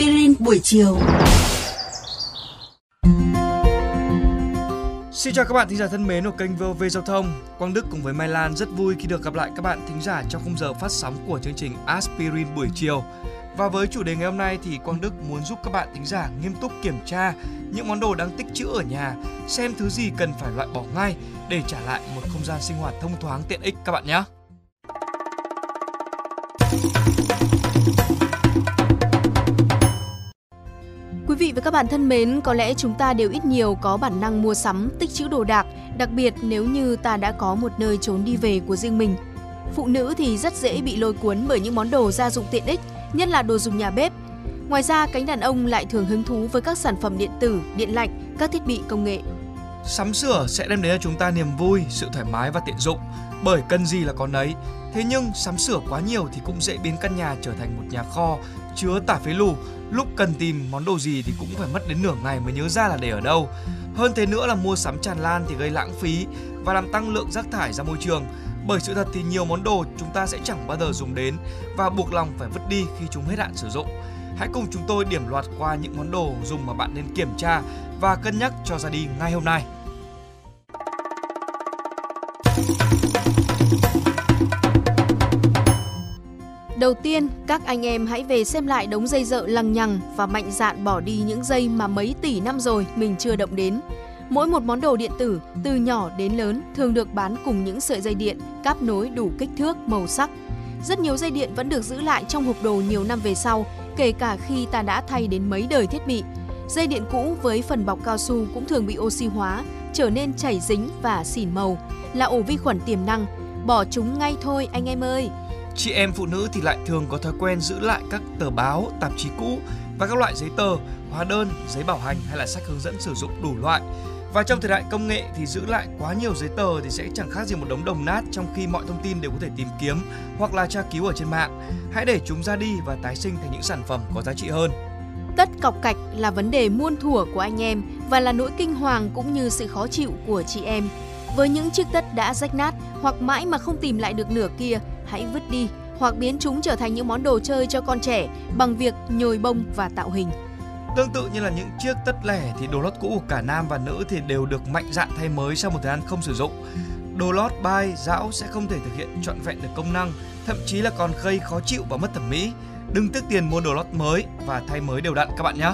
aspirin buổi chiều. Xin chào các bạn thính giả thân mến của kênh VOV Giao thông. Quang Đức cùng với Mai Lan rất vui khi được gặp lại các bạn thính giả trong khung giờ phát sóng của chương trình Aspirin buổi chiều. Và với chủ đề ngày hôm nay thì Quang Đức muốn giúp các bạn thính giả nghiêm túc kiểm tra những món đồ đang tích trữ ở nhà, xem thứ gì cần phải loại bỏ ngay để trả lại một không gian sinh hoạt thông thoáng tiện ích các bạn nhé. Vị và các bạn thân mến, có lẽ chúng ta đều ít nhiều có bản năng mua sắm, tích trữ đồ đạc, đặc biệt nếu như ta đã có một nơi trốn đi về của riêng mình. Phụ nữ thì rất dễ bị lôi cuốn bởi những món đồ gia dụng tiện ích, nhất là đồ dùng nhà bếp. Ngoài ra, cánh đàn ông lại thường hứng thú với các sản phẩm điện tử, điện lạnh, các thiết bị công nghệ. Sắm sửa sẽ đem đến cho chúng ta niềm vui, sự thoải mái và tiện dụng, bởi cần gì là có nấy. Thế nhưng sắm sửa quá nhiều thì cũng dễ biến căn nhà trở thành một nhà kho chứa tả phế lù, lúc cần tìm món đồ gì thì cũng phải mất đến nửa ngày mới nhớ ra là để ở đâu. Hơn thế nữa là mua sắm tràn lan thì gây lãng phí và làm tăng lượng rác thải ra môi trường. Bởi sự thật thì nhiều món đồ chúng ta sẽ chẳng bao giờ dùng đến và buộc lòng phải vứt đi khi chúng hết hạn sử dụng. Hãy cùng chúng tôi điểm loạt qua những món đồ dùng mà bạn nên kiểm tra và cân nhắc cho ra đi ngay hôm nay. Đầu tiên, các anh em hãy về xem lại đống dây dợ lằng nhằng và mạnh dạn bỏ đi những dây mà mấy tỷ năm rồi mình chưa động đến. Mỗi một món đồ điện tử, từ nhỏ đến lớn, thường được bán cùng những sợi dây điện, cáp nối đủ kích thước, màu sắc. Rất nhiều dây điện vẫn được giữ lại trong hộp đồ nhiều năm về sau, kể cả khi ta đã thay đến mấy đời thiết bị. Dây điện cũ với phần bọc cao su cũng thường bị oxy hóa, trở nên chảy dính và xỉn màu, là ổ vi khuẩn tiềm năng. Bỏ chúng ngay thôi anh em ơi! Chị em phụ nữ thì lại thường có thói quen giữ lại các tờ báo, tạp chí cũ và các loại giấy tờ, hóa đơn, giấy bảo hành hay là sách hướng dẫn sử dụng đủ loại. Và trong thời đại công nghệ thì giữ lại quá nhiều giấy tờ thì sẽ chẳng khác gì một đống đồng nát trong khi mọi thông tin đều có thể tìm kiếm hoặc là tra cứu ở trên mạng. Hãy để chúng ra đi và tái sinh thành những sản phẩm có giá trị hơn. Tất cọc cạch là vấn đề muôn thuở của anh em và là nỗi kinh hoàng cũng như sự khó chịu của chị em. Với những chiếc tất đã rách nát hoặc mãi mà không tìm lại được nửa kia, hãy vứt đi hoặc biến chúng trở thành những món đồ chơi cho con trẻ bằng việc nhồi bông và tạo hình. Tương tự như là những chiếc tất lẻ thì đồ lót cũ của cả nam và nữ thì đều được mạnh dạn thay mới sau một thời gian không sử dụng. Đồ lót bay, dão sẽ không thể thực hiện trọn vẹn được công năng, thậm chí là còn gây khó chịu và mất thẩm mỹ. Đừng tiếc tiền mua đồ lót mới và thay mới đều đặn các bạn nhé.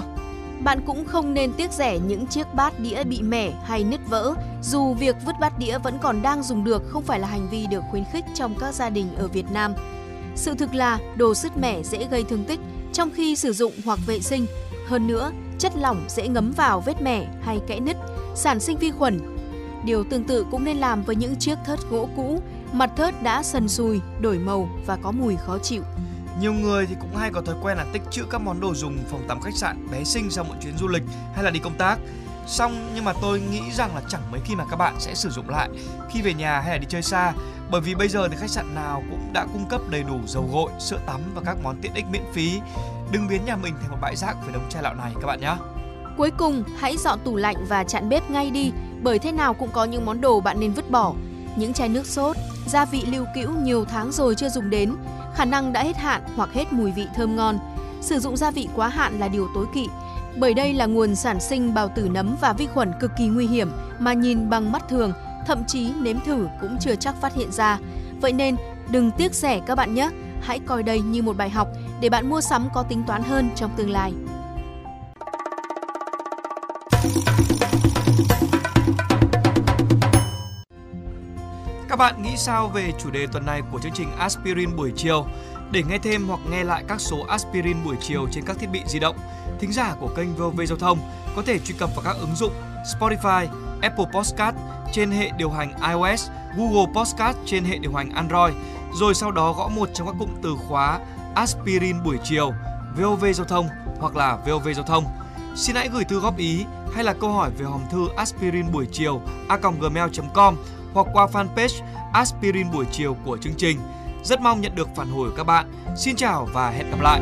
Bạn cũng không nên tiếc rẻ những chiếc bát đĩa bị mẻ hay nứt vỡ, dù việc vứt bát đĩa vẫn còn đang dùng được không phải là hành vi được khuyến khích trong các gia đình ở Việt Nam. Sự thực là đồ sứt mẻ dễ gây thương tích trong khi sử dụng hoặc vệ sinh. Hơn nữa, chất lỏng dễ ngấm vào vết mẻ hay kẽ nứt, sản sinh vi khuẩn. Điều tương tự cũng nên làm với những chiếc thớt gỗ cũ, mặt thớt đã sần sùi, đổi màu và có mùi khó chịu. Nhiều người thì cũng hay có thói quen là tích trữ các món đồ dùng phòng tắm khách sạn bé xinh sau một chuyến du lịch hay là đi công tác. Xong nhưng mà tôi nghĩ rằng là chẳng mấy khi mà các bạn sẽ sử dụng lại khi về nhà hay là đi chơi xa bởi vì bây giờ thì khách sạn nào cũng đã cung cấp đầy đủ dầu gội, sữa tắm và các món tiện ích miễn phí. Đừng biến nhà mình thành một bãi rác với đống chai lọ này các bạn nhé. Cuối cùng, hãy dọn tủ lạnh và chặn bếp ngay đi bởi thế nào cũng có những món đồ bạn nên vứt bỏ. Những chai nước sốt, gia vị lưu cữu nhiều tháng rồi chưa dùng đến, khả năng đã hết hạn hoặc hết mùi vị thơm ngon. Sử dụng gia vị quá hạn là điều tối kỵ, bởi đây là nguồn sản sinh bào tử nấm và vi khuẩn cực kỳ nguy hiểm mà nhìn bằng mắt thường, thậm chí nếm thử cũng chưa chắc phát hiện ra. Vậy nên, đừng tiếc rẻ các bạn nhé. Hãy coi đây như một bài học để bạn mua sắm có tính toán hơn trong tương lai. Các bạn nghĩ sao về chủ đề tuần này của chương trình Aspirin buổi chiều? Để nghe thêm hoặc nghe lại các số Aspirin buổi chiều trên các thiết bị di động, thính giả của kênh VOV Giao thông có thể truy cập vào các ứng dụng Spotify, Apple Podcast trên hệ điều hành iOS, Google Podcast trên hệ điều hành Android, rồi sau đó gõ một trong các cụm từ khóa Aspirin buổi chiều, VOV Giao thông hoặc là VOV Giao thông. Xin hãy gửi thư góp ý hay là câu hỏi về hòm thư aspirin buổi chiều a.gmail.com hoặc qua fanpage Aspirin buổi chiều của chương trình. Rất mong nhận được phản hồi của các bạn. Xin chào và hẹn gặp lại.